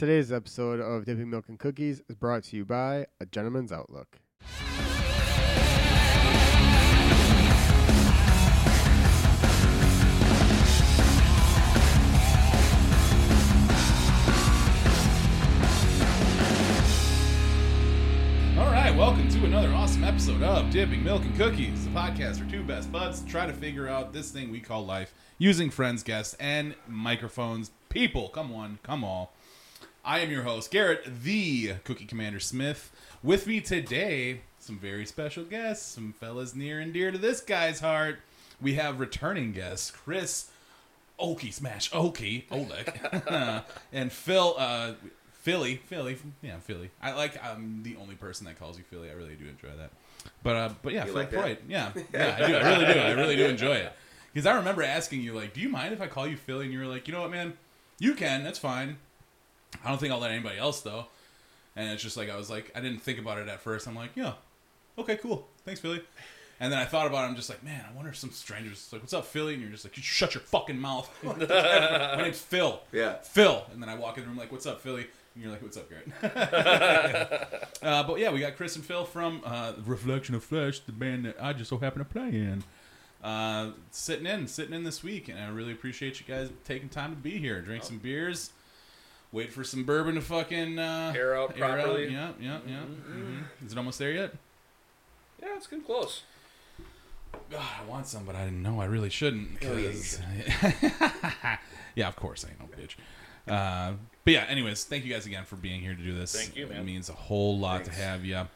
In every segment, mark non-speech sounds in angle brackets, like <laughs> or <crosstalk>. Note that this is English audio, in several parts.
Today's episode of Dipping Milk and Cookies is brought to you by A Gentleman's Outlook. All right, welcome to another awesome episode of Dipping Milk and Cookies, the podcast for two best buds try to figure out this thing we call life using friends, guests, and microphones. People, come on, come all. I am your host, Garrett, the Cookie Commander Smith. With me today, some very special guests, some fellas near and dear to this guy's heart. We have returning guests, Chris Okie Smash Okie Oleg <laughs> and Phil uh Philly Philly yeah Philly. I like I'm the only person that calls you Philly. I really do enjoy that. But uh but yeah You Phil like? Yeah. <laughs> Yeah I do. I really do. I really do enjoy it. Because I remember asking you like do you mind if I call you Philly? And you were like you know what man? You can. That's fine I don't think I'll let anybody else though and it's just like I was like I didn't think about it at first I'm like yeah okay cool thanks Philly and then I thought about it. I'm just like, man, I wonder if some strangers like, "What's up, Philly?" And you're just like, "You shut your fucking mouth." <laughs> My name's Phil. Yeah. Phil. And then I walk in the room like, "What's up, Philly?" And you're like, "What's up, Garrett?" <laughs> uh, but yeah, we got Chris and Phil from uh, Reflection of Flesh, the band that I just so happen to play in. Uh, sitting in, sitting in this week, and I really appreciate you guys taking time to be here. Drink some beers. Wait for some bourbon to fucking uh, Air out properly. Yeah, yeah, yeah. Mhm. Is it almost there yet? Yeah, it's getting close. God, I want some, but I didn't know I really shouldn't. Oh, yeah, 'cause- <laughs> yeah, of course, I ain't no bitch. Uh, but yeah, anyways, thank you guys again for being here to do this. Thank you, man. It means a whole lot Thanks. to have you.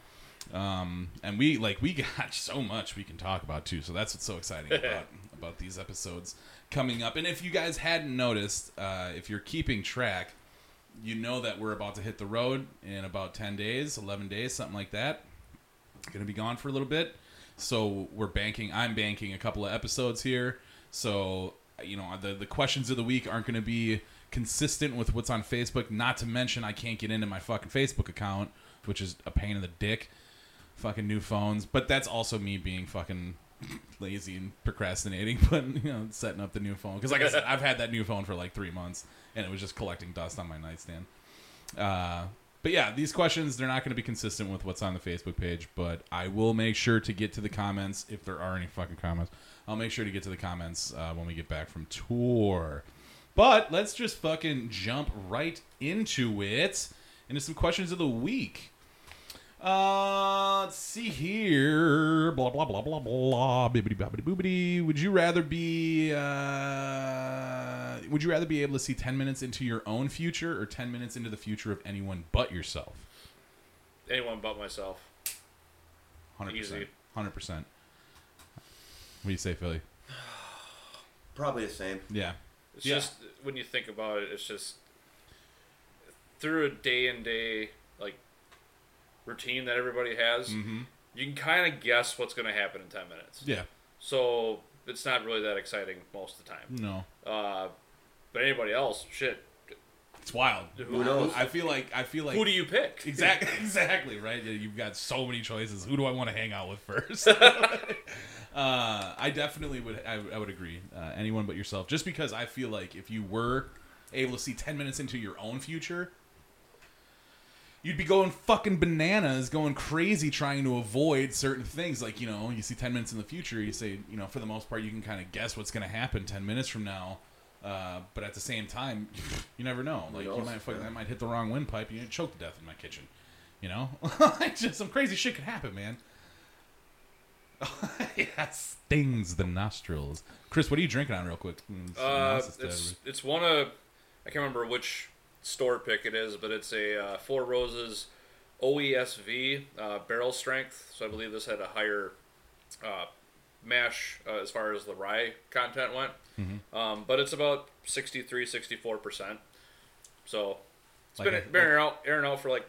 Um, and we like we <laughs> got so much we can talk about too. So that's what's so exciting <laughs> about about these episodes coming up. And if you guys hadn't noticed, uh, if you're keeping track, you know that we're about to hit the road in about ten days, eleven days, something like that. Gonna be gone for a little bit. So we're banking. I'm banking a couple of episodes here. So you know the the questions of the week aren't going to be consistent with what's on Facebook. Not to mention I can't get into my fucking Facebook account, which is a pain in the dick. Fucking new phones, but that's also me being fucking lazy and procrastinating. <laughs> But you know, setting up the new phone because like I said, I've had that new phone for like three months, and it was just collecting dust on my nightstand. Uh, but yeah, these questions they're not going to be consistent with what's on the Facebook page, but I will make sure to get to the comments if there are any fucking comments. I'll make sure to get to the comments uh, when we get back from tour. But let's just fucking jump right into it, into some questions of the week. Uh, let's see here. Blah blah blah blah blah. Bibbity bobbity boobity. Would you rather be? Uh, would you rather be able to see ten minutes into your own future or ten minutes into the future of anyone but yourself? Anyone but myself. Hundred percent. Hundred percent. What do you say, Philly? <sighs> Probably the same. Yeah. It's Yeah. just when you think about it, it's just through a day and day like routine that everybody has. Mm-hmm. You can kind of guess what's going to happen in ten minutes. Yeah. So it's not really that exciting most of the time. No. Uh, but anybody else, shit. It's wild. Who knows? I feel like I feel like Who do you pick? Exactly, <laughs> exactly, right? You've got so many choices. Who do I want to hang out with first? <laughs> <laughs> uh, I definitely would. I, I would agree. Uh, anyone but yourself, just because I feel like if you were able to see ten minutes into your own future, you'd be going fucking bananas, going crazy, trying to avoid certain things. Like you know, you see ten minutes in the future, you say, you know, for the most part, you can kind of guess what's going to happen ten minutes from now. Uh, but at the same time, <laughs> you never know. Like you might fucking, Yeah. I might hit the wrong windpipe, you get choked to death in my kitchen. You know, <laughs> just some crazy shit could happen, man. <laughs> yeah, stings the nostrils. Chris, what are you drinking on, real quick? Mm, Uh, it's it's one of I can't remember which store pick it is, but it's a uh, Four Roses OESV uh, barrel strength. So I believe this had a higher uh, mash uh, as far as the rye content went. Mm-hmm. Um, but it's about 63, 64 percent. So it's Like been a- been airing out airing out for like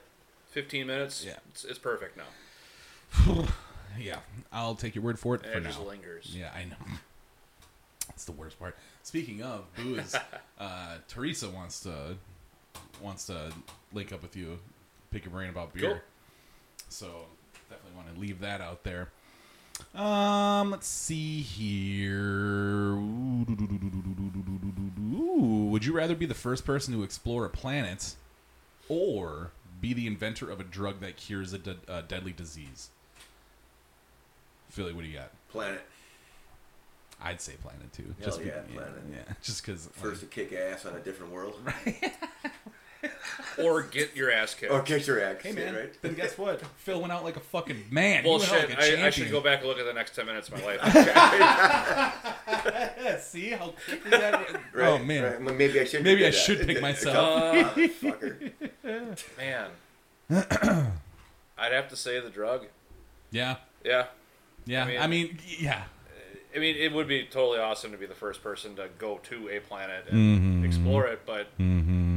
15 minutes. Yeah. it's, it's perfect now. <sighs> yeah, I'll take your word for it And for it now. just lingers. Yeah, I know. <laughs> That's the worst part. Speaking of booze, <laughs> uh, Teresa wants to wants to link up with you, pick your brain about beer. Cool. So definitely want to leave that out there. Um, let's see here. Ooh, would you rather be the first person to explore a planet or be the inventor of a drug that cures a, de- a deadly disease? Philly, what do you got? Planet. I'd say planet too. Hell just be- yeah, Planet. Yeah, just because. First to kick ass on a different world. <laughs> <laughs> or get your ass kicked. Or kick your ass. Hey man, right? then guess <laughs> what? Phil went out like a fucking man. He went out Bullshit. like a I, I champion. should go back and look at the next 10 minutes of my life. <laughs> See how quickly that. Right, oh man, right. Well, Maybe I should. Maybe do I that. should pick myself. fucker. Man. <clears throat> I'd have to say the drug. yeah, Yeah. yeah. I I mean, mean- yeah. I mean, it would be totally awesome to be the first person to go to a planet and explore it, but Mm-hmm.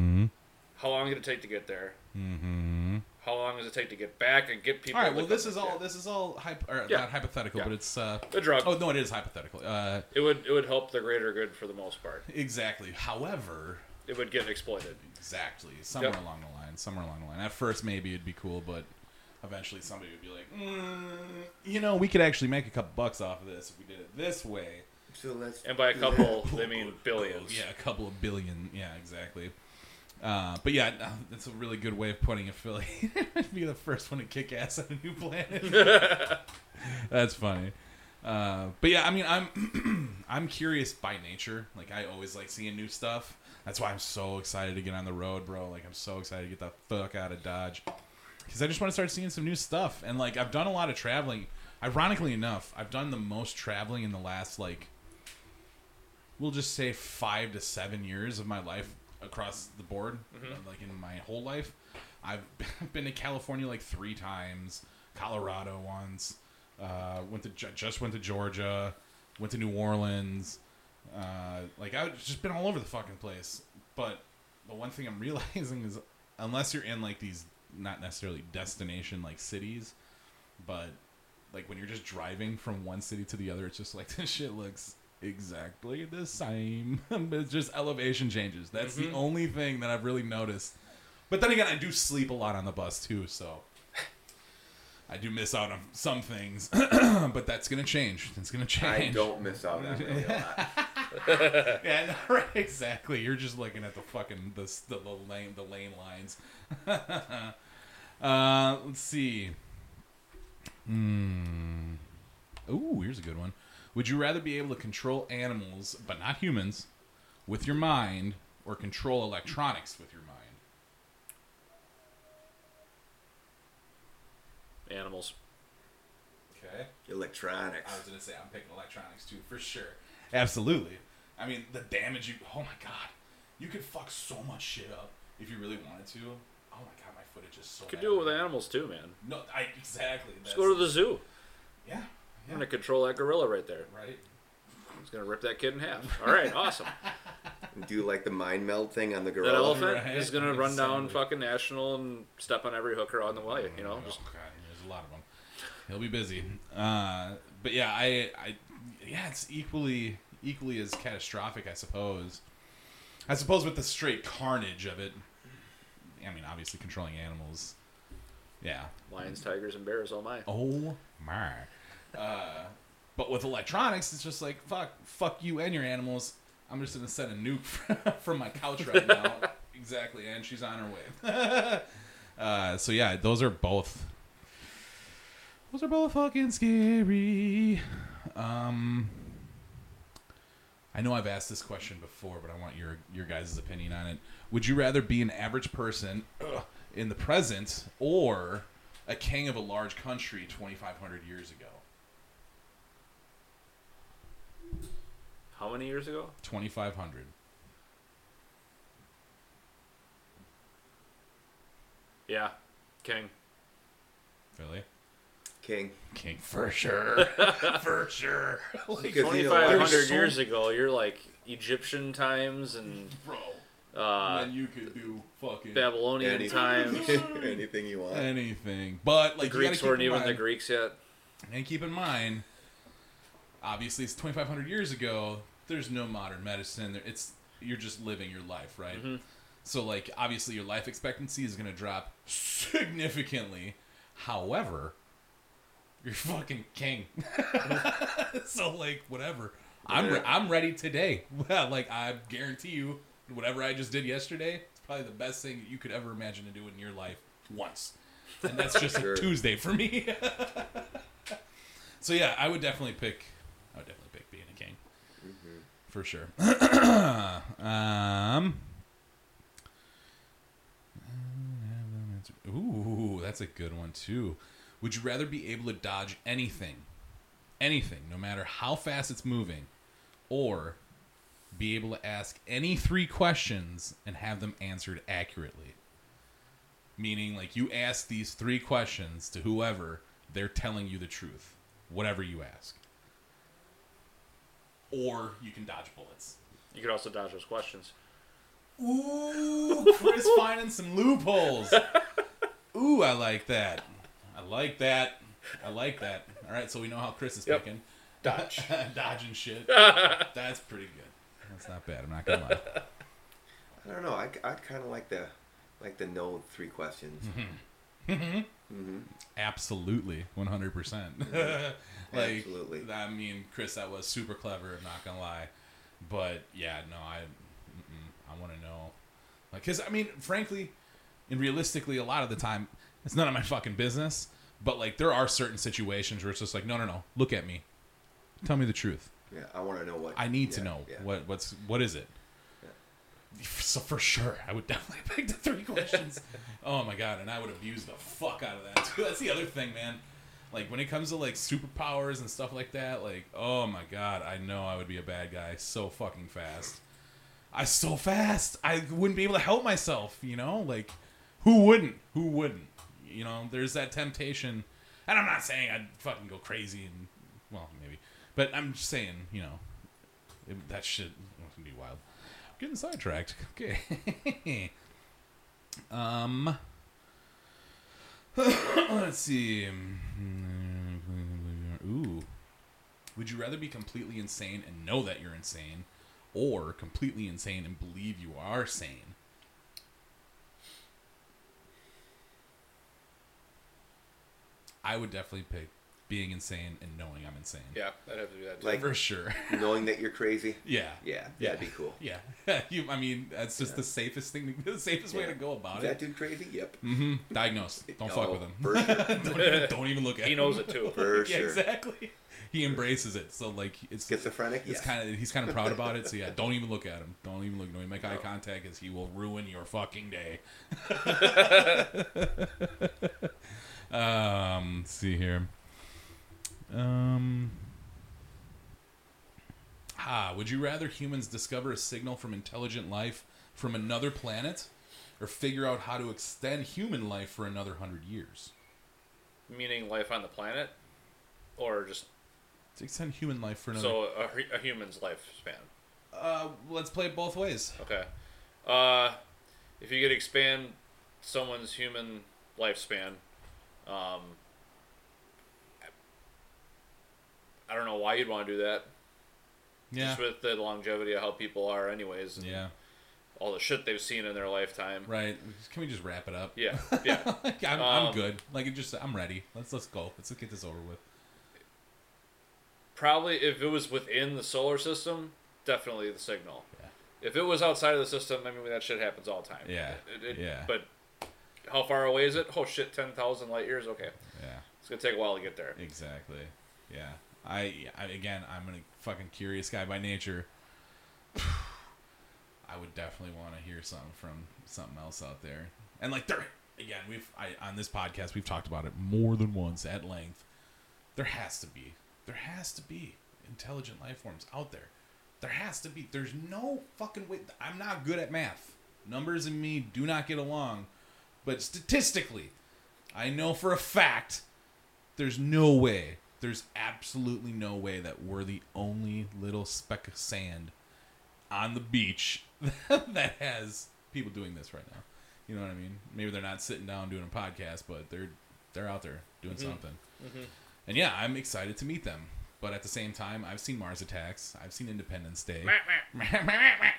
How long did it take to get there? Mm-hmm. How long does it take to get back and get people? All right. Well, this is all. yeah. This is all hyp- or Yeah. not hypothetical, Yeah. but it's. uh the drug. Oh no, it is hypothetical. Uh, It would it would help the greater good for the most part. exactly. However, It would get exploited. exactly somewhere Yep. along the line. Somewhere along the line. At first, maybe it'd be cool, but eventually, somebody would be like, mm, you know, we could actually make a couple bucks off of this if we did it this way. So let's. And by a couple, they mean <laughs> billions. Yeah, a couple of billion. Yeah, exactly. Uh, but yeah, no, that's a really good way of putting it, Philly. <laughs> Be the first one to kick ass on a new planet. <laughs> that's funny. Uh, but yeah, I mean, I'm <clears throat> I'm curious by nature. Like I always like seeing new stuff. That's why I'm so excited to get on the road, bro. Like I'm so excited to get the fuck out of Dodge because I just want to start seeing some new stuff. And like I've done a lot of traveling. Ironically enough, I've done the most traveling in the last like we'll just say five to seven years of my life across the board, uh, like in my whole life. I've <laughs> been to California like three times, Colorado once, uh, went to just went to Georgia, went to New Orleans. Uh, like I've just been all over the fucking place. But the one thing I'm <laughs> realizing is, unless you're in like these not necessarily destination like cities, but like when you're just driving from one city to the other, it's just like <laughs> this shit looks exactly the same. <laughs> it's just elevation changes. That's the only thing that I've really noticed. But then again, I do sleep a lot on the bus too, so I do miss out on some things. <clears throat> but that's gonna change. It's gonna change. I don't miss out on really a lot. <laughs> Yeah, no, <laughs> right, exactly. You're just looking at the fucking the the, the lane the lane lines. uh, let's see. Hmm. Ooh, here's a good one. Would you rather be able to control animals, but not humans, with your mind, or control electronics with your mind? Animals. Okay. Electronics. I was gonna say I'm picking electronics too for sure. Absolutely. I mean the damage you. Oh my god, you could fuck so much shit up if you really wanted to. Oh my god, my footage is so. You could bad. do it with animals too, man. No, I exactly. Just go to the zoo. Yeah. I'm gonna control that gorilla right there. Right. He's gonna rip that kid in half. All right, awesome. <laughs> Do like the mind meld thing on the gorilla. That gorilla. elephant Right, is gonna run down exactly. fucking national and step on every hooker on the way. You know, Oh god, there's a lot of them. He'll be busy. Uh, but yeah, I, I, yeah, it's equally equally as catastrophic, I suppose. I suppose with the straight carnage of it. I mean, obviously controlling animals. Yeah. lions, tigers, and bears. Oh my. Oh my. Uh, but with electronics, it's just like fuck, fuck you and your animals. I'm just gonna send a nuke <laughs> from my couch right now. <laughs> exactly, and she's on her way. <laughs> uh, so yeah, those are both. Those are both fucking scary. Um, I know I've asked this question before, but I want your your guys' opinion on it. Would you rather be an average person ugh, in the present or a king of a large country 2,500 years ago? How many years ago? 2,500. Yeah, king. Really? King. King for sure. <laughs> for sure. <laughs> Like, Because, you know, Twenty five hundred so- years ago, you're like Egyptian times and bro. uh, and you could do fucking Babylonian Anything. times. <laughs> Anything you want. anything. But like you Greeks weren't even mind, the Greeks yet. And keep in mind, obviously, it's 2,500 years ago. There's no modern medicine. There- It's you're just living your life, right? Mm-hmm. So, like, obviously, your life expectancy is going to drop significantly. However, you're fucking king. <laughs> so, like, whatever. I'm re- I'm ready today. <laughs> like, I guarantee you, whatever I just did yesterday, it's probably the best thing you could ever imagine to do in your life once, and that's just <laughs> Sure. a Tuesday for me. so yeah, I would definitely pick. I would definitely pick being a king, for sure. <coughs> um. Ooh, that's a good one too. Would you rather be able to dodge anything, anything, no matter how fast it's moving, or be able to ask any three questions and have them answered accurately? Meaning, like you ask these three questions to whoever, they're telling you the truth, whatever you ask. Or you can dodge bullets. You could also dodge those questions. Ooh, Chris <laughs> finding some loopholes. Ooh, I like that. I like that. I like that. All right, so we know how Chris is Yep. picking. Dodge. <laughs> Dodging shit. <laughs> That's pretty good. That's not bad. I'm not gonna lie. I don't know. I I'd kind of like the like the no three questions. Mm-hmm. Mm-hmm. Absolutely, 100. percent mm-hmm. <laughs> Like, Absolutely. I mean, Chris, that was super clever. I'm not gonna lie, but yeah, no, I, I want to know, like, cause I mean, frankly, and realistically, a lot of the time, it's none of my fucking business. But like, there are certain situations where it's just like, no, no, no, look at me, tell me the truth. Yeah, I want to know what. I need to know yeah. what what's what is it. So for sure, I would definitely <laughs> pick the three questions. oh my god, and I would abuse the fuck out of that too. That's the other thing, man. Like when it comes to like superpowers and stuff like that, like oh my god, I know I would be a bad guy so fucking fast. I so fast, I wouldn't be able to help myself. You know, like who wouldn't? Who wouldn't? You know, there's that temptation, and I'm not saying I'd fucking go crazy and well, maybe, but I'm just saying, you know, it, that shit would be wild. Getting sidetracked. Okay. <laughs> um. <coughs> let's see. Ooh. Would you rather be completely insane and know that you're insane, or completely insane and believe you are sane? I would definitely pick being insane and knowing I'm insane. Yeah, I'd have to do that too. Like- For sure. Knowing that you're crazy. <laughs> yeah. Yeah, Yeah. that'd be cool. <laughs> Yeah, <laughs> you. I mean, that's just the safest thing, to, the safest way to go about Is it. that dude crazy? Yep. Mm-hmm. Diagnose. Don't fuck Oh, with him. For sure. don't, even, don't even look at him. he him. knows it too. For yeah, sure. exactly. He embraces it. So like, it's Schizophrenic? It's Yes. kind of he's kind of proud about it. So yeah, don't even look at him. Don't even look. Don't even make eye contact, as he will ruin your fucking day. um, let's see here. Um. Ah, would you rather humans discover a signal from intelligent life from another planet, or figure out how to extend human life for another hundred years? Meaning life on the planet, or just To extend human life for another. so a, a human's lifespan. uh, let's play it both ways. Okay. Uh, if you could expand someone's human lifespan, um, I don't know why you'd want to do that. Yeah. Just with the longevity of how people are, anyways. And Yeah. All the shit they've seen in their lifetime. Right. Can we just wrap it up? Yeah. <laughs> Yeah. Like, I'm, I'm Um, good. Like it just I'm ready. Let's let's go. Let's get this over with. Probably if it was within the solar system, definitely the signal. Yeah. If it was outside of the system, I mean that shit happens all the time. Yeah, It- it- yeah. But how far away is it? Oh shit, ten thousand light years. Okay, Yeah. it's gonna take a while to get there. Exactly. Yeah. I, I again I'm a fucking curious guy by nature. <sighs> I would definitely want to hear something from something else out there. And like there again, we've I on this podcast we've talked about it more than once at length. There has to be. There has to be intelligent life forms out there. There has to be. There's no fucking way. I'm not good at math. Numbers and me do not get along. But statistically, I know for a fact there's no way. There's absolutely no way that we're the only little speck of sand on the beach <laughs> that has people doing this right now. You know what I mean? Maybe they're not sitting down doing a podcast, but they're they're out there doing mm-hmm. something. Mm-hmm. And yeah, I'm excited to meet them. But at the same time, I've seen Mars Attacks. I've seen Independence Day.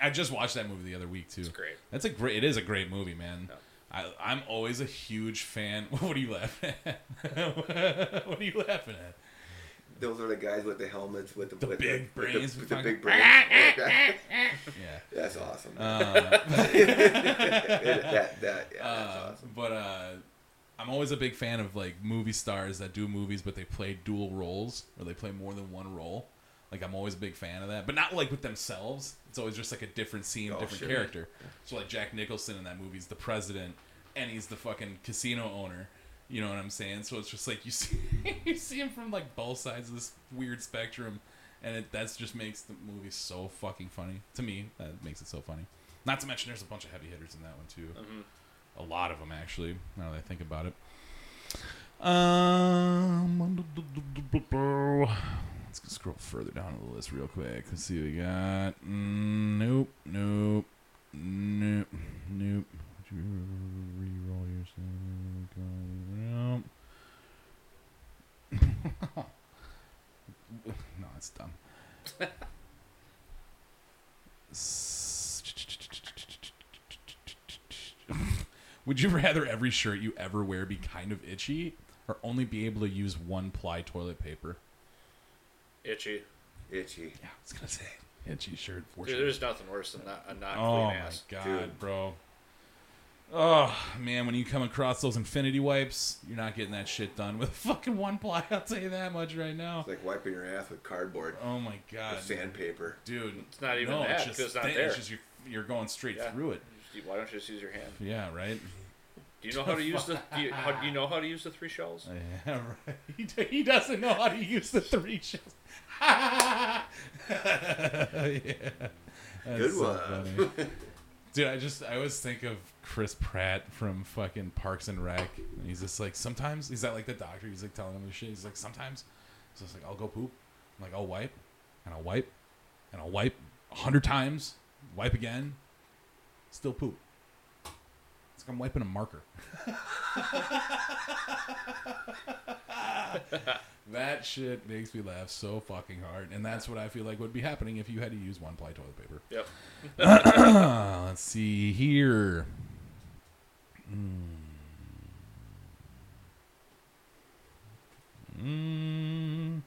I just watched that movie the other week too. It's great. That's a great. It is a great movie, man. Yeah. I, I'm always a huge fan. <laughs> What are you laughing at? <laughs> what are you laughing at? Those are the guys with the helmets with the, The with big the, with brains, the, with the big brains. <laughs> <laughs> Yeah. that's awesome. Uh, <laughs> that that yeah, that's uh, awesome. But uh, I'm always a big fan of like movie stars that do movies, but they play dual roles or they play more than one role. Like I'm always a big fan of that, but not like with themselves. It's always just like a different scene, Oh, different sure. character. So like Jack Nicholson in that movie is the president, and he's the fucking casino owner. You know what I'm saying? So it's just like you <laughs> see you see him from like both sides of this weird spectrum, and it that's just makes the movie so fucking funny to me. That makes it so funny. Not to mention there's a bunch of heavy hitters in that one too. A lot of them actually. Now that I think about it. Um, let's scroll further down the list real quick. Let's see what we got. Mm, nope, nope, nope, nope. Would you re-roll yourself? <laughs> No, it's dumb. <laughs> Would you rather every shirt you ever wear be kind of itchy, or only be able to use one ply toilet paper? Itchy. Itchy. Yeah, I was gonna say itchy shirt for Dude, sure. there's nothing worse than not, a not Oh clean my ass. god, Dude. bro. Oh man, when you come across those infinity wipes, you're not getting that shit done with <laughs> fucking one ply. I'll tell you that much right now. It's like wiping your ass with cardboard Oh my or god, sandpaper. dude. It's not even no, that, it's just 'cause it's not thin. there. It's just you're, you're going straight Yeah. through it. Why don't you just use your hand? Yeah, right. Do you know how to use the? Do you, how, do you know how to use the three shells? <laughs> Yeah, right. He, <laughs> he doesn't know how to use the three shells. yeah. That's Good so one. Dude, I just I always think of Chris Pratt from fucking Parks and Rec. And he's just like sometimes he's that like the doctor. He's like telling him the shit. He's like sometimes he's just like I'll go poop. I'm like I'll wipe and I'll wipe and I'll wipe a hundred times. Wipe again. Still poop. It's like I'm wiping a marker. that shit makes me laugh so fucking hard, and that's what I feel like would be happening if you had to use one ply toilet paper. Yep. <coughs> Let's see here. Hmm. Mm.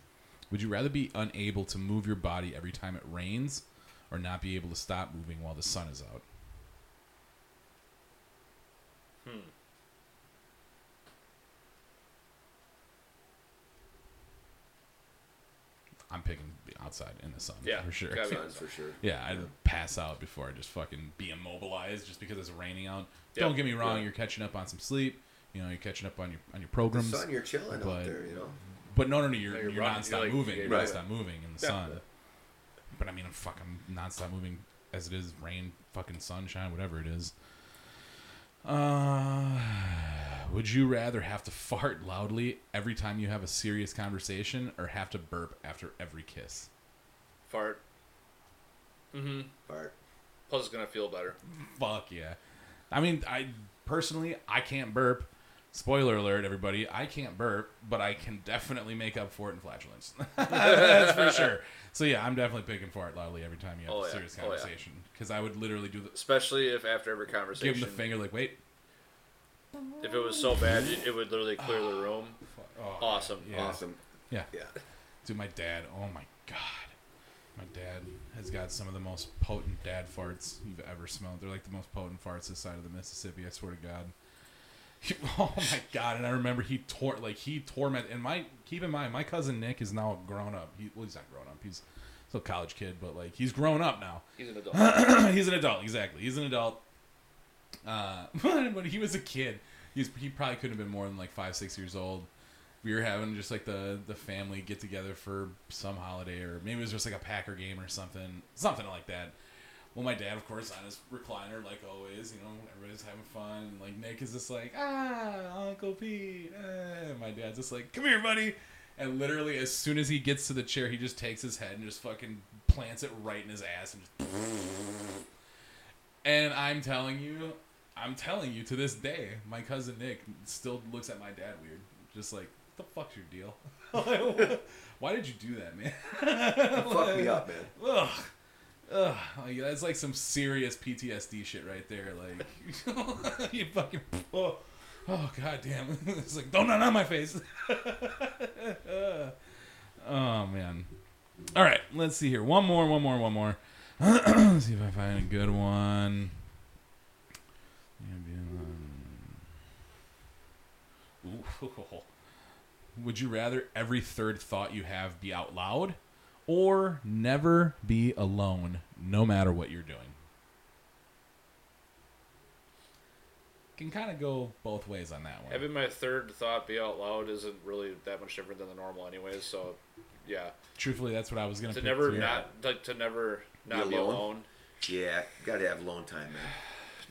Would you rather be unable to move your body every time it rains, or not be able to stop moving while the sun is out? Hmm. I'm picking outside in the sun Yeah, for sure. gotta be <laughs> Suns for sure. Yeah, I'd pass out before I just fucking be immobilized just because it's raining out. Yeah, Don't get me wrong, yeah. you're catching up on some sleep. You know, you're catching up on your on your The programs. sun, you're chilling but- out there, you know. But no, no, no, you're, No, you're you're, running, nonstop you're like- moving. yeah, You're right. nonstop moving in the Yeah. sun. But I mean, I'm fucking nonstop moving as it is rain, fucking sunshine, whatever it is. Uh, would you rather have to fart loudly every time you have a serious conversation, or have to burp after every kiss? Fart. Mm-hmm. Fart. Plus, it's gonna feel better. Fuck yeah. I mean, I personally I can't burp. Spoiler alert, everybody! I can't burp, but I can definitely make up for it in flatulence. <laughs> That's for sure. So yeah, I'm definitely picking fart loudly every time you have Oh, a yeah. serious Oh, yeah. conversation because I would literally do the Especially if after every conversation, give him the finger like wait. if it was so bad, it it would literally clear the ah, room. Oh, Awesome. Yeah. Awesome. Yeah. Yeah. Dude, my dad. Oh my god, my dad has got some of the most potent dad farts you've ever smelled. They're like the most potent farts this side of the Mississippi. I swear to God. <laughs> oh my god! And I remember he tore like he torment. And my keep in mind, my cousin Nick is now grown up. He well, he's not grown up. He's still a college kid, but like he's grown up now. He's an adult. <clears throat> he's an adult, exactly. He's an adult. Uh, <laughs> when he was a kid, he's, he probably couldn't have been more than like five, six years old. We were having just like the the family get together for some holiday, or maybe it was just like a Packer game or something, something like that. Well, my dad, of course, on his recliner, like always, you know, everybody's having fun. Like Nick is just like, ah, Uncle Pete. eh." And my dad's just like, come here, buddy. And literally, as soon as he gets to the chair, he just takes his head and just fucking plants it right in his ass and just. And I'm telling you, I'm telling you, to this day, my cousin Nick still looks at my dad weird, just like, "What the fuck's your deal? <laughs> Why did you do that, man?" <laughs> Fuck me up, man. Ugh. Ugh. Oh, like, that's like some serious PTSD shit right there. Like, <laughs> you fucking. Oh, oh god damn. <laughs> it's like, don't, not on my face. <laughs> Oh man. All right, let's see here. One more, one more, one more. let's <clears throat> see if I find a good one. Ooh. Would you rather every third thought you have be out loud or never be alone no matter what you're doing? Can kind of go both ways on that one. Having my third thought be out loud isn't really that much different than the normal, anyways. So, yeah, Truthfully, that's what I was gonna to pick never too. not like to never not Be be alone? alone. Yeah, gotta have alone time, man. <sighs>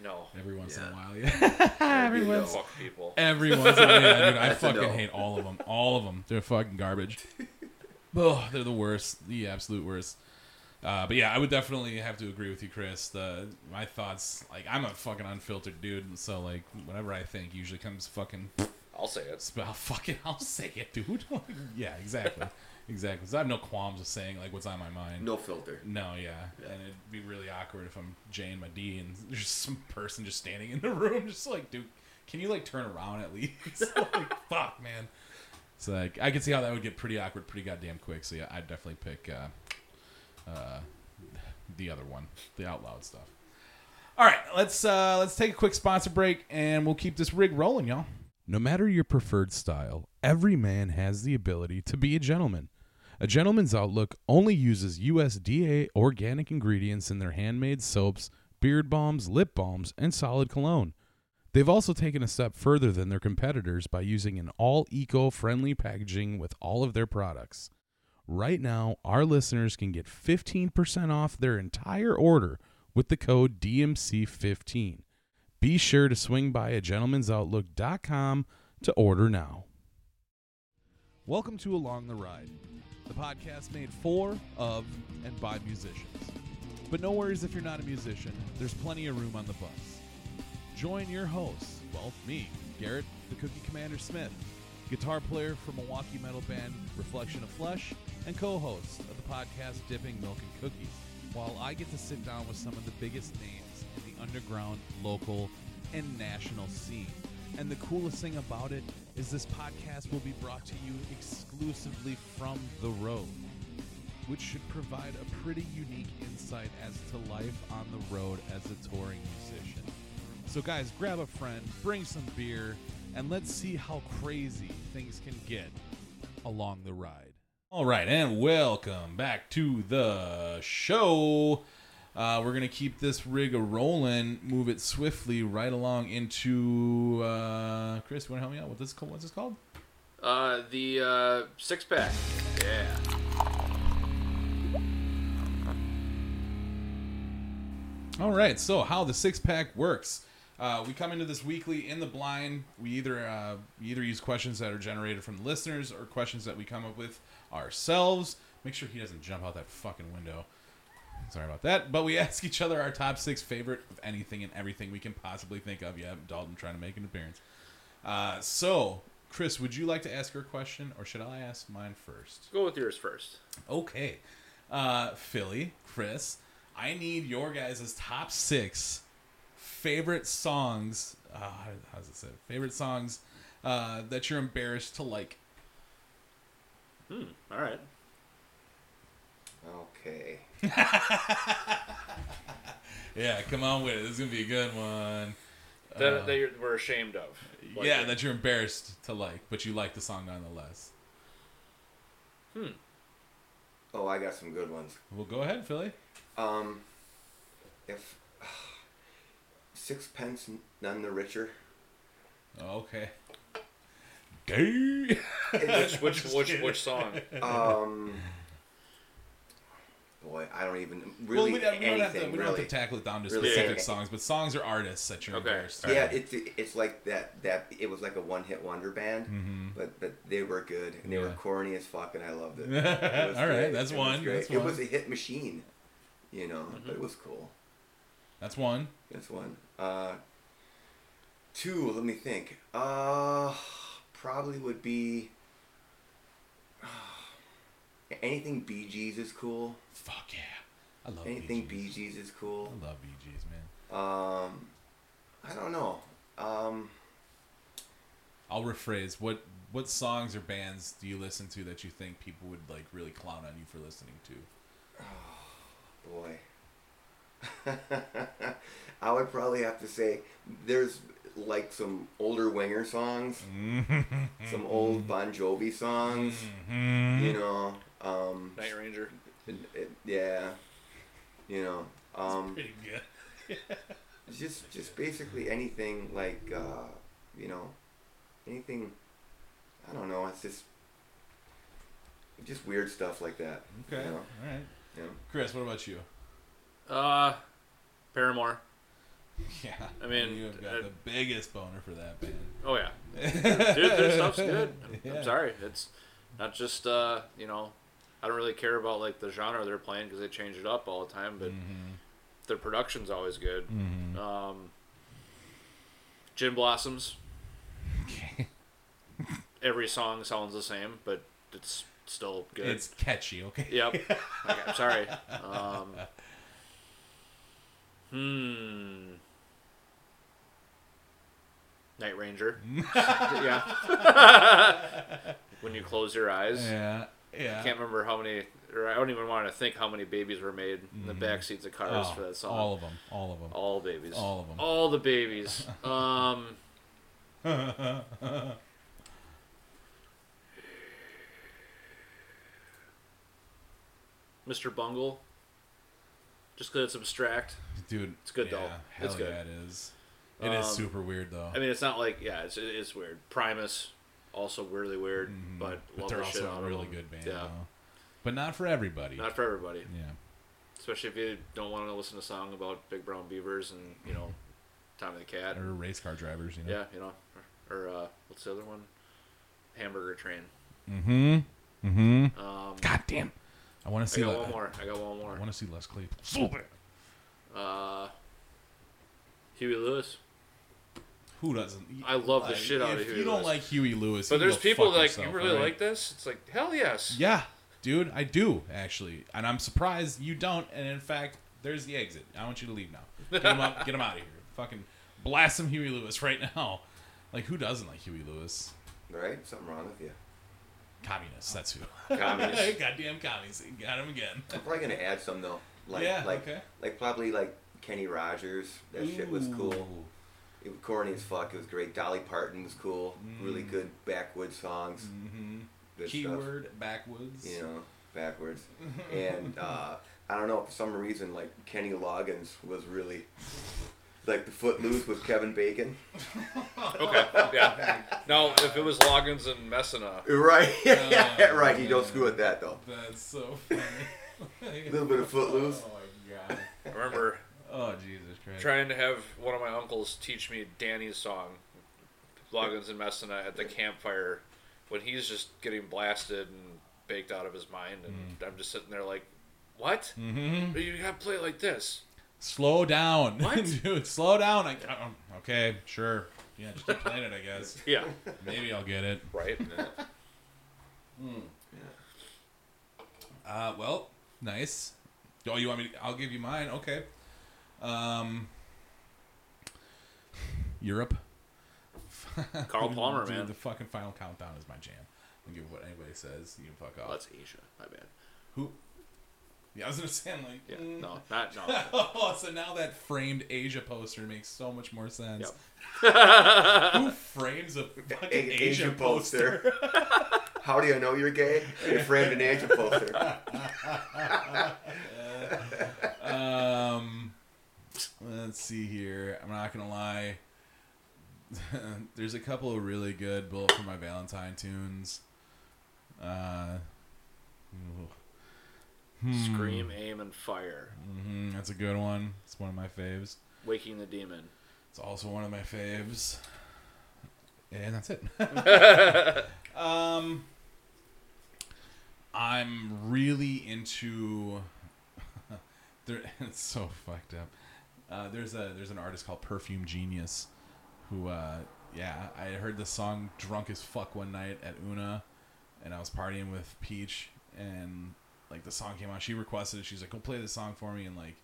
No, every once in a while. Yeah, <laughs> every You know. once. fuck people. Every once in a while, yeah, dude, I <laughs> fucking no. hate all of them. All of them. They're fucking garbage. <laughs> oh, they're the worst. The absolute worst. Uh, but yeah, I would definitely have to agree with you, Chris. The my thoughts, like I'm a fucking unfiltered dude, so like whatever I think usually comes fucking. I'll say it. I'll fucking <laughs> I'll say it, dude. <laughs> yeah, exactly, exactly. So I have no qualms with saying like what's on my mind. No filter. No, yeah. and it'd be really awkward if I'm Jay and my D and <laughs> there's some person just standing in the room, just like, dude, can you like turn around at least? like, fuck, man. So like, I can see how that would get pretty awkward, pretty goddamn quick. So yeah, I'd definitely pick uh, uh, the other one, the out loud stuff. All right, let's uh, let's take a quick sponsor break, and we'll keep this rig rolling, y'all. No matter your preferred style, every man has the ability to be a gentleman. A Gentleman's Outlook only uses USDA organic ingredients in their handmade soaps, beard balms, lip balms, and solid cologne. They've also taken a step further than their competitors by using an all eco friendly packaging with all of their products. Right now, our listeners can get 15% off their entire order with the code DMC15. Be sure to swing by a at gentlemansoutlook.com to order now. Welcome to Along the Ride, the podcast made for, of, and by musicians. But no worries if you're not a musician, there's plenty of room on the bus. Join your hosts, well, me, Garrett, the Cookie Commander Smith, guitar player for Milwaukee metal band Reflection of Flesh, and co host of the podcast Dipping Milk and Cookies, while I get to sit down with some of the biggest names in the underground, local, and national scene. And the coolest thing about it is this podcast will be brought to you exclusively from the road, which should provide a pretty unique insight as to life on the road as a touring musician. So, guys, grab a friend, bring some beer, and let's see how crazy things can get along the ride. All right, and welcome back to the show. Uh, we're going to keep this rig a rolling, move it swiftly right along into. Uh, Chris, you want to help me out? What this, what's this called? Uh, the uh, six pack. Yeah. All right, so how the six pack works. Uh, we come into this weekly in the blind. We either uh, we either use questions that are generated from the listeners or questions that we come up with ourselves. Make sure he doesn't jump out that fucking window. Sorry about that. But we <laughs> ask each other our top six favorite of anything and everything we can possibly think of. Yeah, Dalton trying to make an appearance. Uh, so, Chris, would you like to ask your question or should I ask mine first? Go with yours first. Okay. Uh, Philly, Chris, I need your guys' top six favorite songs. Uh, how, how's it say? Favorite songs uh, that you're embarrassed to like. Hmm. All right. Okay. <laughs> Yeah, come on with it. This is gonna be a good one. That, Uh, that you're, we're ashamed of. Like yeah, it. that you're embarrassed to like, but you like the song nonetheless. Hmm. Oh, I got some good ones. Well, go ahead, Philly. Um, if sixpence none the richer. Okay. Gay. Which which <laughs> which which song? Um, boy, I don't even well, really we, don't- don't have to, anything we don't have to tackle it down to Really specific anything. songs, but songs are artists that you're Okay. embarrassed. yeah, it's it's like that that it was like a one hit wonder band, hmm but but they were good and they were corny as fuck, and I loved it. All <laughs> It was right, that's It one. great. That's It one. was a hit machine, you know, Mm-hmm. but it was cool. That's one. That's one. Uh, two. Let me think. Uh, probably would be Uh, <sighs> anything Bee Gees is cool. Fuck yeah. I love Anything Bee. Gees is cool. I love Bee Gees, man. Um, I don't know. Um, I'll rephrase. What what songs or bands do you listen to that you think people would like really clown on you for listening to? Oh <sighs> boy. <laughs> I would probably have to say there's like some older Winger songs, <laughs> some old Bon Jovi songs, you know. Um, Night Ranger. it- it- yeah, you know. Um, Pretty good. <laughs> just just basically anything like uh, you know, anything. I don't know. It's just just weird stuff like that. Okay. You know? All right. You know? Chris, what about you? Uh, Paramore. <laughs> Yeah. I mean, you've got uh, the biggest boner for that band. Oh yeah, <laughs> dude, their stuff's good. I'm, Yeah. I'm sorry, it's not just uh, you know, I don't really care about like the genre they're playing because they change it up all the time, but Mm-hmm. their production's always good. Um, Gin Blossoms. Okay. <laughs> Every song sounds the same, but it's still good. It's catchy, okay? Yep. Okay, I'm sorry. Um, hmm. Night Ranger. <laughs> yeah. when you close your eyes. Yeah. Yeah. I can't remember how many, or I don't even want to think how many babies were made in the back seats of cars Oh, for that song. All of them. All of them. All babies. All of them. All the babies. <laughs> Um. <laughs> Mr. Bungle. Just because it's abstract. Dude, It's good, yeah, though. Hell It's good. yeah, it is. It is Um, super weird though. I mean, it's not like yeah, it's it is weird. Primus, also weirdly weird, Mhm. but but love they're the also a really good band. Yeah, though. But not for everybody. not for everybody, yeah. especially if you don't want to listen to a song about big brown beavers and you know, Tommy the Cat. Or race car drivers, you know. Yeah, you know, or, or uh, what's the other one? Hamburger Train. Mm-hmm. Mm-hmm. Um, God damn. I want to see. I see. got Le- one more. I got one more. I want to see Les Claypool. So bad. Uh, Huey Lewis. Who doesn't? I love the Like, shit out of If Huey you don't Lewis. like Huey Lewis, But there's people fuck like yourself, you really alright? like this. It's like hell yes. Yeah, dude, I do actually, and I'm surprised you don't. And in fact, there's the exit. I want you to leave now. Get him up. Get him out of here. Fucking blast some Huey Lewis right now. Like who doesn't like Huey Lewis? Right? Something wrong with you. Communists. That's who. Communists. <laughs> Goddamn communists. Got him again. I'm probably gonna add some though. Like Yeah, like okay. like probably like Kenny Rogers. That shit was cool. It was corny as fuck. It was great. Dolly Parton was cool. Really good backwoods songs. Mm-hmm. Good stuff. Keyword backwoods. You know, backwards. <laughs> and uh, I don't know for some reason like Kenny Loggins was really like the Footloose with Kevin Bacon. <laughs> Okay. Yeah. Now, if it was Loggins and Messina, Right. <laughs> Oh, right. You don't screw with that though. That's so funny. A <laughs> little bit of Footloose. Oh my god. I remember Oh Jesus Christ. trying to have one of my uncles teach me Danny's song, Loggins and Messina, at the campfire when he's just getting blasted and baked out of his mind, and I'm just sitting there like, "What? Mm-hmm. You gotta play it like this." Slow down, <laughs> dude. Slow down. I, um, okay, sure. Yeah, just keep playing it. I guess. <laughs> Yeah. Maybe I'll get it. Right. Uh, well, nice. Oh, you want me? To, I'll give you mine. Okay. Um, Europe. <laughs> Carl Palmer, Dude, man. The fucking final countdown is my jam. I don't give what anybody says. You can fuck off. Oh, that's Asia. My bad. Who? <laughs> Yeah, I was gonna say I'm like. Yeah. mm. No, not no. <laughs> oh, so now that framed Asia poster makes so much more sense. Yep. <laughs> Who frames a fucking A- Asia, Asian poster? How do you know you're gay? You framed an Asian poster. um, let's see here. I'm not gonna lie. There's a couple of really good "Bullet for My Valentine" tunes. Uh, Scream, aim, and fire. hmm that's a good one. It's one of my faves. Waking the demon. It's also one of my faves. And that's it. <laughs> <laughs> um, I'm really into. <laughs> there, it's so fucked up. Uh, there's a there's an artist called Perfume Genius, who uh, yeah I heard the song drunk as fuck one night at Una, and I was partying with Peach, and like the song came on. She requested it. She's like, "Go play this song for me," and like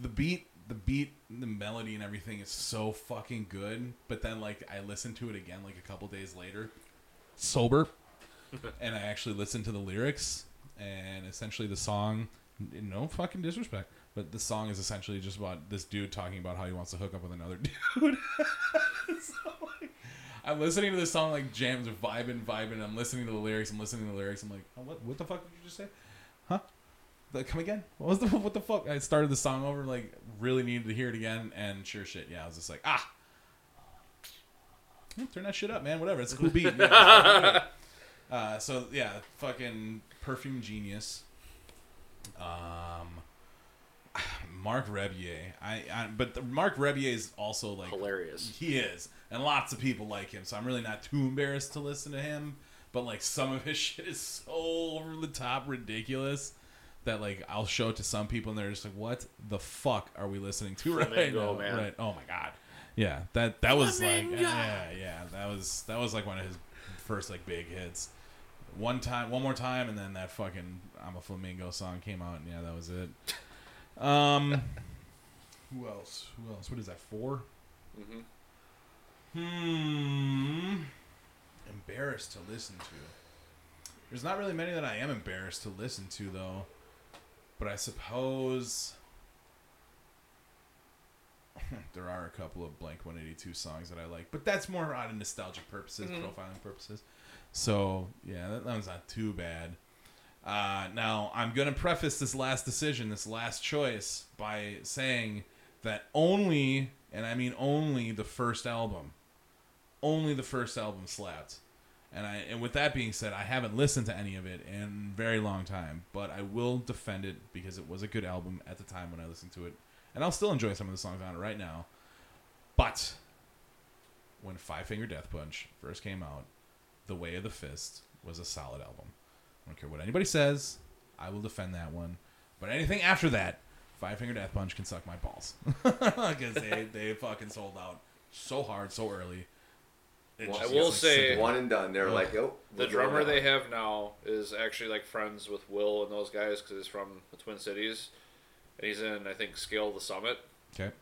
the beat the beat, the melody, and everything is so fucking good. But then, like, I listened to it again, like a couple days later, sober, <laughs> and I actually listened to the lyrics, and essentially the song. No fucking disrespect, but the song is essentially just about this dude talking about how he wants to hook up with another <laughs> dude. <laughs> so, like, I'm listening to this song like jams, vibing, vibing. I'm listening to the lyrics. I'm listening to the lyrics. I'm like, oh, what? What the fuck did you just say? Huh? Come again? <laughs> What was the what the fuck? I started the song over, like really needed to hear it again, and sure shit, yeah, I was just like, ah, Yeah, turn that shit up, man. Whatever, it's a cool beat. Yeah, it's fucking good. <laughs> uh, so yeah, fucking perfume genius. Um, <sighs> Mark Rebillet. I, I but the, Mark Rebillet is also like Hilarious. He is, and lots of people like him. So I'm really not too embarrassed to listen to him. But like some of his <laughs> shit is so over the top ridiculous that like I'll show it to some people and they're just like, "What the fuck are we listening to <laughs> right Flamingo, now?" man. Right? Oh my god. Yeah, that that was like yeah, yeah, that was that was like one of his first like big hits. One time, one more time, and then that fucking "I'm a Flamingo" song came out, and yeah, that was it. <laughs> Um, who else? Who else? What is that? 4 Mhm. Hmm. Embarrassed to listen to. There's not really many that I am embarrassed to listen to though. But I suppose <laughs> there are a couple of Blink-182 songs that I like, but that's more out of nostalgic purposes, Mhm. profiling purposes. So yeah, that, that one's not too bad. Uh, now I'm gonna preface this last decision, this last choice, by saying that only, and I mean only, the first album, only the first album slapped. And I, and with that being said, I haven't listened to any of it in very long time, but I will defend it because it was a good album at the time when I listened to it, and I'll still enjoy some of the songs on it right now. But when Five Finger Death Punch first came out, The Way of the Fist was a solid album. I don't care what anybody says, I will defend that one. But anything after that, Five Finger Death Punch can suck my balls <laughs> because they they fucking sold out so hard so early. It Well, I will say- One and done. They're Ugh. like, oh, The drummer they have now is actually like friends with Will and those guys because he's from the Twin Cities, and he's in I think Scale the Summit. okay.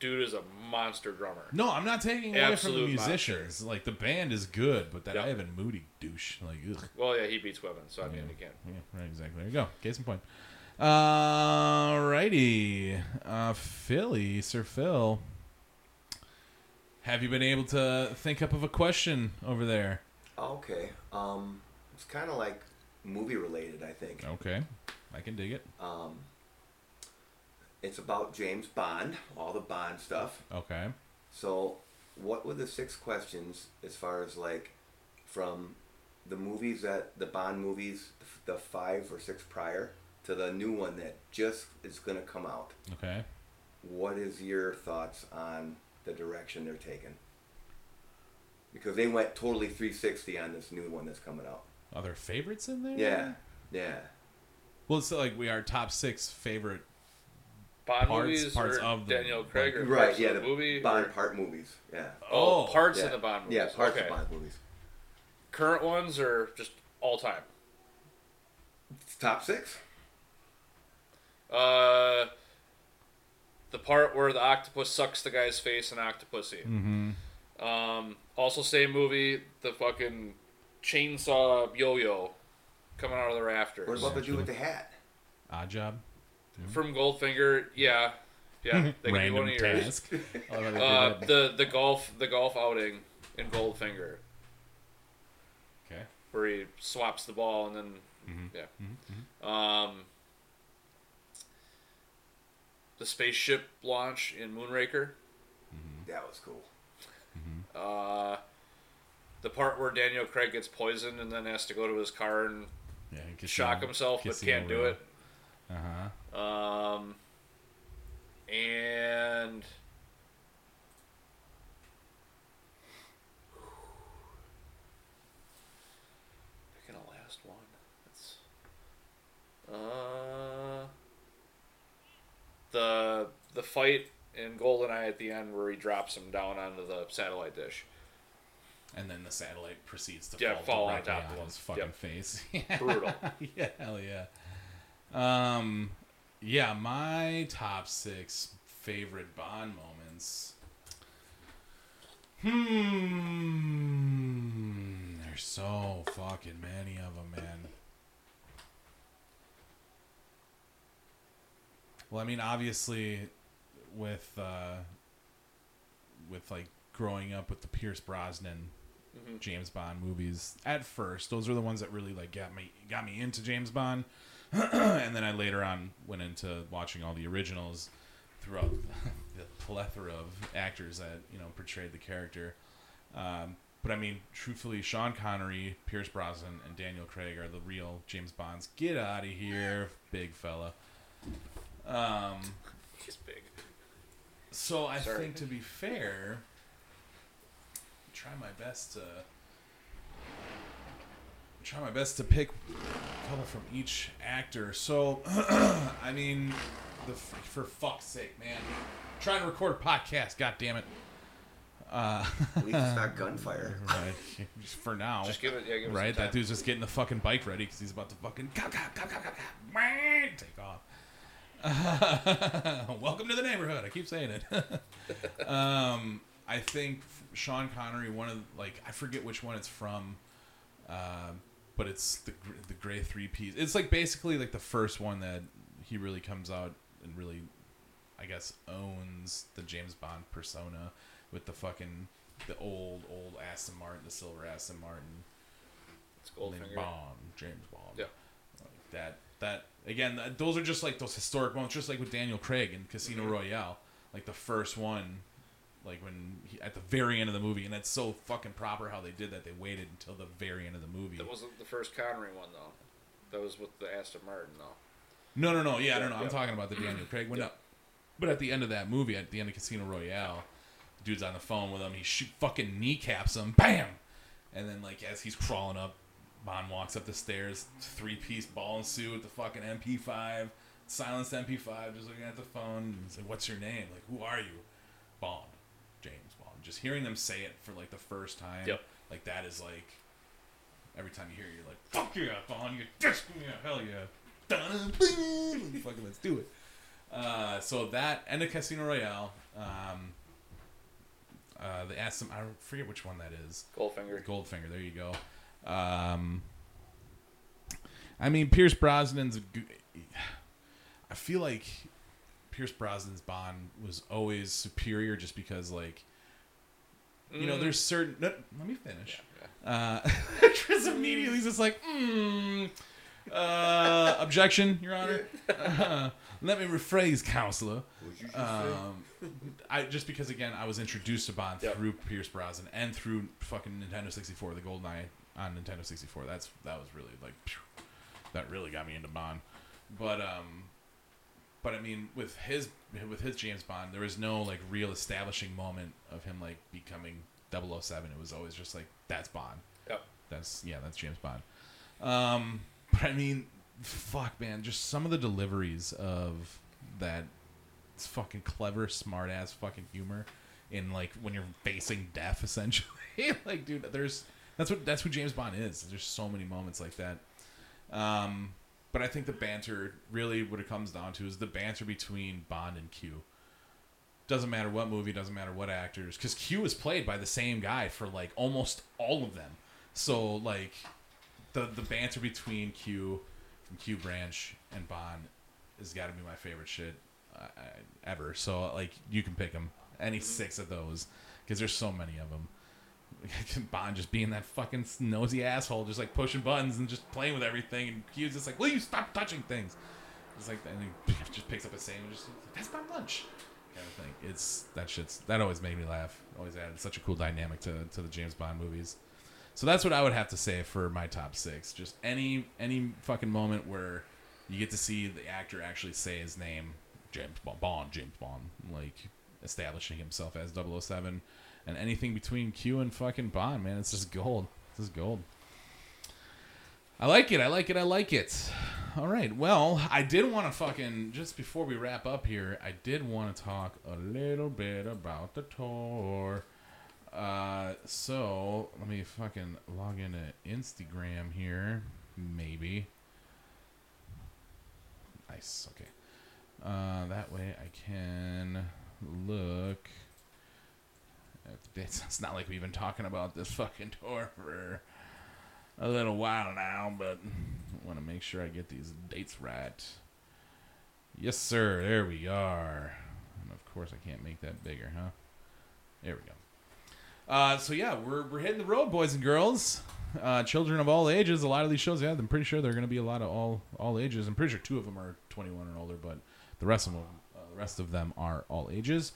Dude is a monster drummer. No, I'm not taking away from the Absolute musicians. Like the band is good, but that Yeah. Ivan Moody douche, like, ugh. Well, yeah, he beats women, so I mean, Yeah. he can. Yeah, right, exactly. There you go. Case in point. Alrighty. Uh, Philly, Sir Phil. Have you been able to think up of a question over there? Okay. Um, it's kind of like movie related, I think. Okay. I can dig it. Um, it's about James Bond, all the Bond stuff. Okay. So, what were the six questions as far as like from the movies that the Bond movies, the five or six prior, to the new one that just is going to come out? Okay. What is your thoughts on the direction they're taking? Because they went totally 360 on this new one that's coming out. Are there favorites in there? Yeah, yeah. Well, it's like we are top six favorite. Bond Parts- movies parts or of the- Daniel Craig or Right, yeah, of the, the movie Bond or- part movies. Yeah. Oh, Oh, parts yeah. of the Bond movies. Yeah, parts okay. of Bond movies. Current ones or just all time? Top six? Uh, the part where the octopus sucks the guy's face in Octopussy. Mm-hmm. Um, also, same movie, the fucking chainsaw yo-yo coming out of the rafters. What about the dude with the hat? Oddjob. From Goldfinger? Yeah, yeah. They <laughs> can be one of yours. task. <laughs> I love how they do Uh, the the golf the golf outing in Goldfinger okay. where he swaps the ball and then Mhm. yeah. Um, the spaceship launch in Moonraker. That was cool. Uh, the part where Daniel Craig gets poisoned and then has to go to his car and Yeah. Casino- shock himself but can't do Royale. it. Uh huh. Um, and picking a last one. It's uh the the fight in Goldeneye at the end where he drops him down onto the satellite dish. And then the satellite proceeds to Yeah, fall, fall on top of his fucking Yep. face. <laughs> Brutal. <laughs> yeah, hell yeah. Um, yeah, my top six favorite Bond moments. Hmm. There's so fucking many of them, man. Well, I mean, obviously, with uh, with like growing up with the Pierce Brosnan Mhm. James Bond movies at first, those are the ones that really like got me got me into James Bond, <clears throat> and then I later on went into watching all the originals throughout <laughs> the plethora of actors that you know portrayed the character. Um, but I mean, truthfully, Sean Connery, Pierce Brosnan, and Daniel Craig are the real James Bonds. Get out of here, big fella. Um, He's big. so I Sorry. think to be fair, try my best to try my best to pick a couple from each actor. So <clears throat> I mean, the for fuck's sake, man, trying to record a podcast. God damn it. Uh, At least it's not gunfire. right, just for now. Just give it. Yeah, give it Right, Some that dude's just getting the fucking bike ready because he's about to fucking go, go, go, go, go, go, take off. <laughs> welcome to the neighborhood. I keep saying it. <laughs> um, I think Sean Connery, one of like I forget which one it's from, um, but it's the the gray three piece. It's like basically like the first one that he really comes out and really, I guess, owns the James Bond persona with the fucking the old old Aston Martin, the silver Aston Martin. It's Goldfinger. Bond, James Bond. Yeah. Like that that again, those are just like those historic moments, just like with Daniel Craig in Casino Mhm. Royale, like the first one, like when he, at the very end of the movie, and that's so fucking proper how they did that. They waited until the very end of the movie. That wasn't the first Connery one though. That was with the Aston Martin though. No, no, no. Yeah, I Yeah, don't know. I'm talking about the Daniel Craig one. Yeah. But at the end of that movie, at the end of Casino Royale, the dude's on the phone with him. He shoot, fucking kneecaps him. Bam! And then, like, as he's crawling up, Bond walks up the stairs, three piece ball and suit, with the fucking MP5, silenced MP5, just looking at the phone. He's like, What's your name? Like, who are you? Bond. James Bond. Just hearing them say it for, like, the first time, Yep. like, that is, like, every time you hear it, you're like, Fuck yeah, Bond. you're just, yeah, hell yeah. <laughs> Fucking let's do it. Uh, so that and the Casino Royale, um, uh, the Aston, I forget which one that is. Goldfinger. Goldfinger. There you go. Um, I mean, Pierce Brosnan's. a g- I feel like Pierce Brosnan's Bond was always superior, just because, like, you know, Mm. there's certain. No, let me finish. Yeah, Uh, <laughs> Chris immediately is just like, mm, uh, objection, Your Honor. Uh, <laughs> let me rephrase, counselor. Just? Um, I just because again I was introduced to Bond Yep. through Pierce Brosnan and through fucking Nintendo 64, the GoldenEye on Nintendo 64. That's that was really like phew, that really got me into Bond. But um, but I mean with his with his James Bond, there was no like real establishing moment of him like becoming 007. It was always just like that's Bond. Yep. That's yeah, that's James Bond. Um, but I mean, fuck, man, just some of the deliveries of that it's fucking clever, smart ass fucking humor in like when you're facing death, <laughs> essentially. like, dude, there's that's what that's who James Bond is. There's so many moments like that. Um, but I think the banter really what it comes down to is the banter between Bond and Q. Doesn't matter what movie, doesn't matter what actors, because Q is played by the same guy for like almost all of them. So like the the banter between Q from Q Branch and Bond has got to be my favorite shit uh, ever. So like you can pick them any six of those because there's so many of them. <laughs> Bond just being that fucking nosy asshole, just like pushing buttons and just playing with everything, and Q's just like, "Will you stop touching things?" It's like, and he <laughs> just picks up a sandwich. Just That's my lunch. Kind of thing. It's that shit's that always made me laugh. Always added such a cool dynamic to to the James Bond movies. So that's what I would have to say for my top six. Just any any fucking moment where you get to see the actor actually say his name, James Bond James Bond, like establishing himself as 007 and anything between Q and fucking Bond, man, it's just gold. This is gold. I like it. I like it. I like it. All right. Well, I did want to fucking just before we wrap up here, I did want to talk a little bit about the tour. Uh, so let me fucking log into Instagram here, maybe. Nice. Okay. Uh, that way I can look dates. <laughs> It's not like we've been talking about this fucking tour for a little while now, but I want to make sure I get these dates right. Yes, sir. There we are. And of course, I can't make that bigger, huh? There we go. Uh, so yeah, we're we're hitting the road, boys and girls. Uh, children of all ages. A lot of these shows, yeah, I'm pretty sure they're going to be a lot of all all ages. I'm pretty sure two of them are 21 and older, but the rest of them, uh, the rest of them are all ages.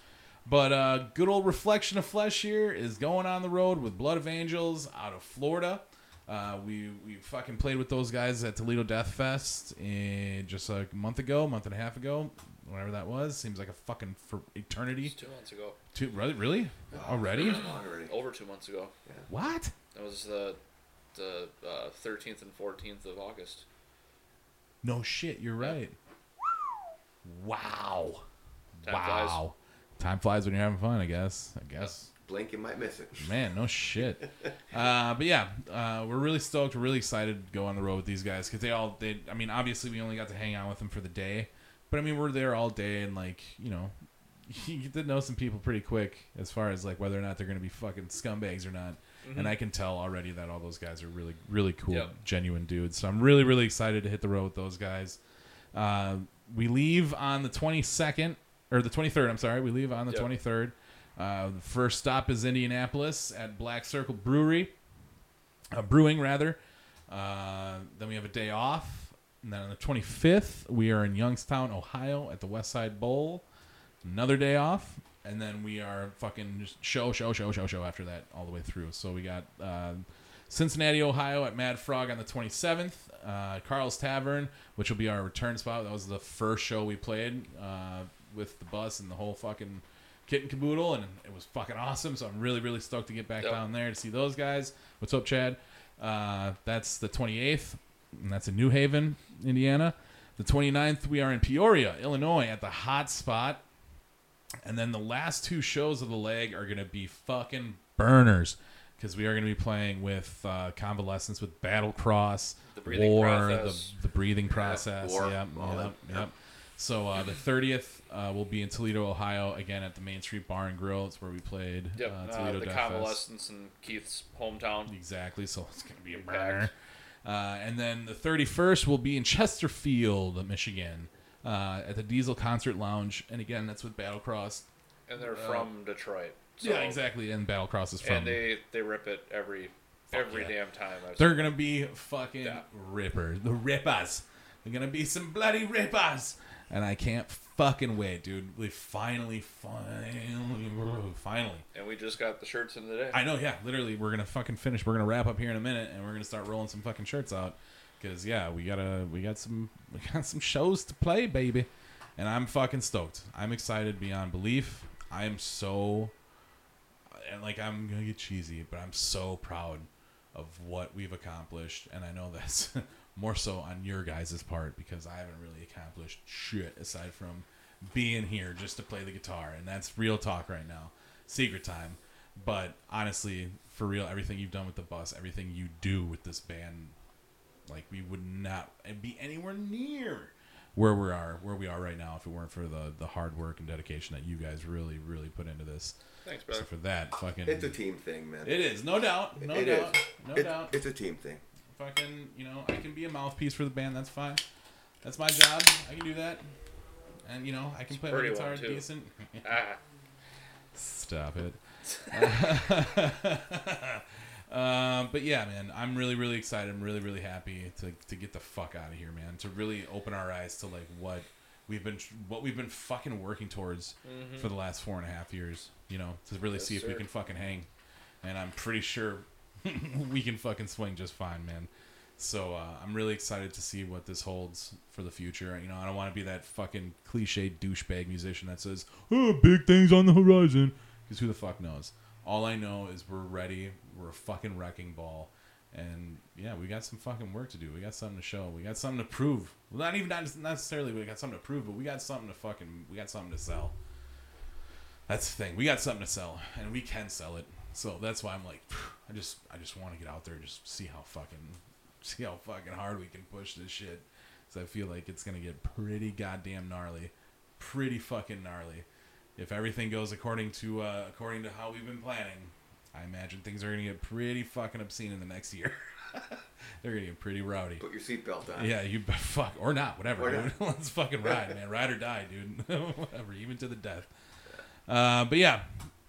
But uh, good old reflection of flesh here is going on the road with Blood of Angels out of Florida. Uh, we we fucking played with those guys at Toledo Death Fest in just a month ago, month and a half ago, whatever that was. Seems like a fucking for eternity. It's two months ago. Two, really, really? already? Already. Over two months ago. What? That was the the uh, 13th and 14th of August. No shit, you're right. Wow. Time wow. Time flies when you're having fun, I guess. I guess. Blink, you might miss it. Man, no shit. <laughs> uh, but yeah, uh, we're really stoked. We're really excited to go on the road with these guys because they all. They, I mean, obviously we only got to hang out with them for the day, but I mean we're there all day and like you know, <laughs> you get to know some people pretty quick as far as like whether or not they're gonna be fucking scumbags or not. And I can tell already that all those guys are really, really cool, Yep. genuine dudes. So I'm really, really excited to hit the road with those guys. Uh, we leave on the 22nd or the 23rd. I'm sorry, we leave on the Yep. 23rd. Uh, the first stop is Indianapolis at Black Circle Brewery, uh, Brewing rather. Uh, then we have a day off, and then on the 25th we are in Youngstown, Ohio, at the West Side Bowl. Another day off, and then we are fucking just show, show, show, show, show after that all the way through. So we got uh, Cincinnati, Ohio at Mad Frog on the 27th. Uh, Carl's Tavern, which will be our return spot. That was the first show we played uh, with the bus and the whole fucking kit and caboodle, and it was fucking awesome. So I'm really, really stoked to get back Yep. down there to see those guys. What's up, Chad? Uh, that's the 28th, and that's in New Haven, Indiana. The 29th, we are in Peoria, Illinois, at the Hot Spot. And then the last two shows of the leg are going to be fucking burners because we are going to be playing with uh, Convalescence, with Battlecross, The breathing War, process. The, the breathing process. War, yep, yep, yep. So uh, the 30th uh, will be in Toledo, Ohio, again at the Main Street Bar and Grill. It's where we played Yep. uh, Uh, Toledo the Death convalescence in Keith's hometown. Exactly. So it's going to be a burner. Uh, and then the 31st will be in Chesterfield, Michigan, uh, at the Diesel Concert Lounge. And again, that's with Battlecross. And they're from Detroit. So, yeah, exactly. And Battlecross is from. And they, they rip it every every yeah. damn time. I've They're seen gonna be fucking Yeah. rippers. The rippers. They're gonna be some bloody rippers. And I can't fucking wait, dude. We finally, finally, finally. And we just got the shirts in today. I know, yeah. Literally, we're gonna fucking finish. We're gonna wrap up here in a minute, and we're gonna start rolling some fucking shirts out. Cause yeah, we gotta, we got some, <laughs> we got some shows to play, baby. And I'm fucking stoked. I'm excited beyond belief. I am so, and like I'm gonna get cheesy, but I'm so proud of what we've accomplished, and I know that's <laughs> more so on your guys' part because I haven't really accomplished shit aside from being here just to play the guitar, and that's real talk right now. Secret time, but honestly, for real, everything you've done with the bus, everything you do with this band, like we would not be anywhere near where we are where we are right now if it weren't for the the hard work and dedication that you guys really really put into this. Thanks, So brother. for that, fucking It's a team thing, man. it is no doubt, no It is. doubt, no It- doubt. It's a team thing. Fucking, you know, I can be a mouthpiece for the band. That's fine. That's my job. I can do that. And you know, I can play my guitar decent. Ah, Stop it. um, <laughs> but yeah, man, I'm really, really excited. I'm really, really happy to, to get the fuck out of here, man. To really open our eyes to like what we've been, what we've been fucking working towards for the last four and a half years. You know, to really Yes, see if we can fucking hang. And I'm pretty sure <laughs> we can fucking swing just fine, man. So uh, I'm really excited to see what this holds for the future. You know, I don't want to be that fucking cliche douchebag musician that says, "Oh, big things on the horizon," because who the fuck knows? All I know is we're ready. We're a fucking wrecking ball, and yeah, we got some fucking work to do. We got something to show. We got something to prove. Well, not even not necessarily we got something to prove, but we got something to fucking we got something to sell. That's the thing. We got something to sell, and we can sell it. So that's why I'm like, I just I just want to get out there, and just see how fucking <laughs> see how fucking hard we can push this shit. Because I feel like it's gonna get pretty goddamn gnarly pretty fucking gnarly. If everything goes according to uh, according to how we've been planning, I imagine things are gonna get pretty fucking obscene in the next year. <laughs> They're gonna get pretty rowdy. Put your seatbelt on. Yeah, you fuck or not, whatever. Or dude. <laughs> Let's fucking ride, man. Ride or die, dude. whatever, even to the death. Uh, but yeah,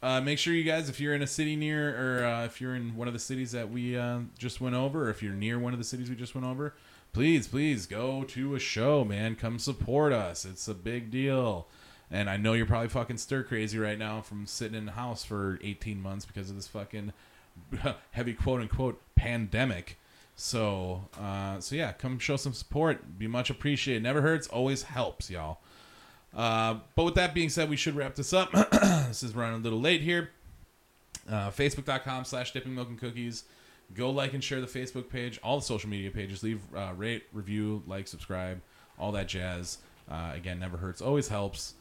uh, make sure you guys, if you're in a city near, or uh, if you're in one of the cities that we uh, just went over, or if you're near one of the cities we just went over, please, please go to a show, man. Come support us. It's a big deal. And I know you're probably fucking stir crazy right now from sitting in the house for 18 months because of this fucking <laughs> heavy quote unquote pandemic. So, uh, so yeah, come show some support. Be much appreciated. Never hurts, always helps, y'all. Uh, but with that being said, we should wrap this up. <clears throat> this is running a little late here. Uh, Facebook.com slash dipping milk and cookies. Go like and share the Facebook page, all the social media pages. Leave uh, rate, review, like, subscribe, all that jazz. Uh, again, never hurts, always helps.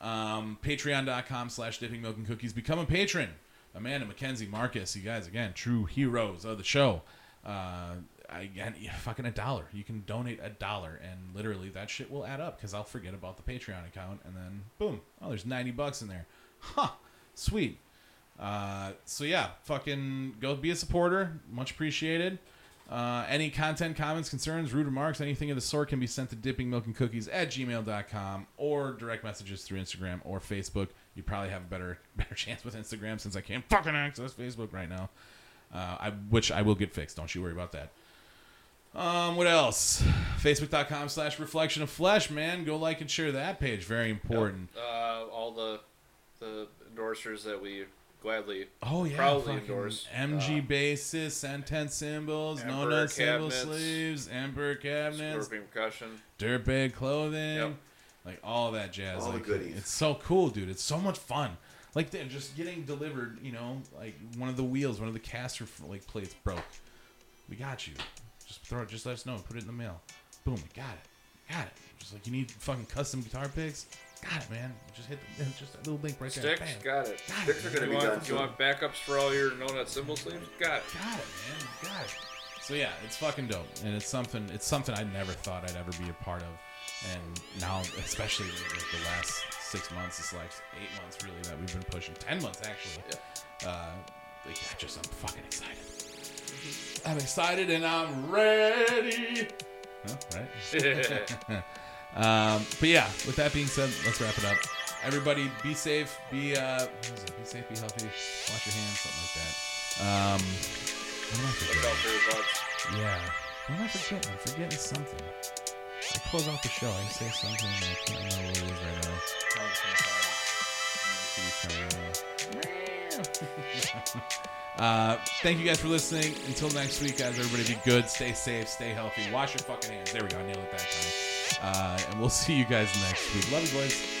Um, Patreon.com slash dipping milk and cookies. Become a patron. Amanda, Mackenzie, Marcus, you guys, again, true heroes of the show. And yeah, fucking a dollar. You can donate a dollar, and literally that shit will add up because I'll forget about the Patreon account, and then boom, oh, there's ninety bucks in there. Huh, sweet. Uh, so yeah, fucking go be a supporter. Much appreciated. Uh, any content, comments, concerns, rude remarks, anything of the sort can be sent to dippingmilkandcookies at gmail.com or direct messages through Instagram or Facebook. You probably have a better <laughs> better chance with Instagram since I can't fucking access Facebook right now. Uh, I, which I will get fixed. Don't you worry about that. Um, what else? Facebook.com slash reflection of flesh, man. Go like and share that page. Very important. Uh, all the the endorsers that we gladly Oh yeah, proudly endorse. MG uh, basis, sentence cymbals, no Emperor nut cymbal sleeves, emperor cabinets, Scorpion Percussion. dirtbag clothing, Yep. like all that jazz. All the goodies. It's so cool, dude. It's so much fun. Like they're just getting delivered, you know, like one of the wheels, one of the caster like plates broke. We got you. Just throw it. Just let us know. Put it in the mail. Boom. We got it. Got it. Just like you need fucking custom guitar picks. Got it, man. Just hit the, just a little link right there. Sticks, Bam. got it. Got Sticks it. are gonna You be want, done you soon. want backups for all your no nut cymbal sleeves? Got it. Got it, man. Got it. So yeah, it's fucking dope, and it's something. It's something I never thought I'd ever be a part of, and now, especially like the last six months, it's like eight months really that we've been pushing. Ten months actually. Uh, like, I just I'm fucking excited. I'm excited and I'm ready. Huh, right? <laughs> um, but yeah, with that being said, let's wrap it up. Everybody, be safe. Be uh, what is it? Be safe. Be healthy. Wash your hands. Something like that. Um, what am I Look forgetting? out for your butts. Yeah. What am I forgetting? I'm forgetting something. I close out the show. I say something and I can't remember what it is right now. <laughs> uh, thank you guys for listening. Until next week, guys, everybody be good, stay safe, stay healthy, wash your fucking hands. There we go. I nailed it that time. Uh, and we'll <laughs> see you guys next week. Love you, boys.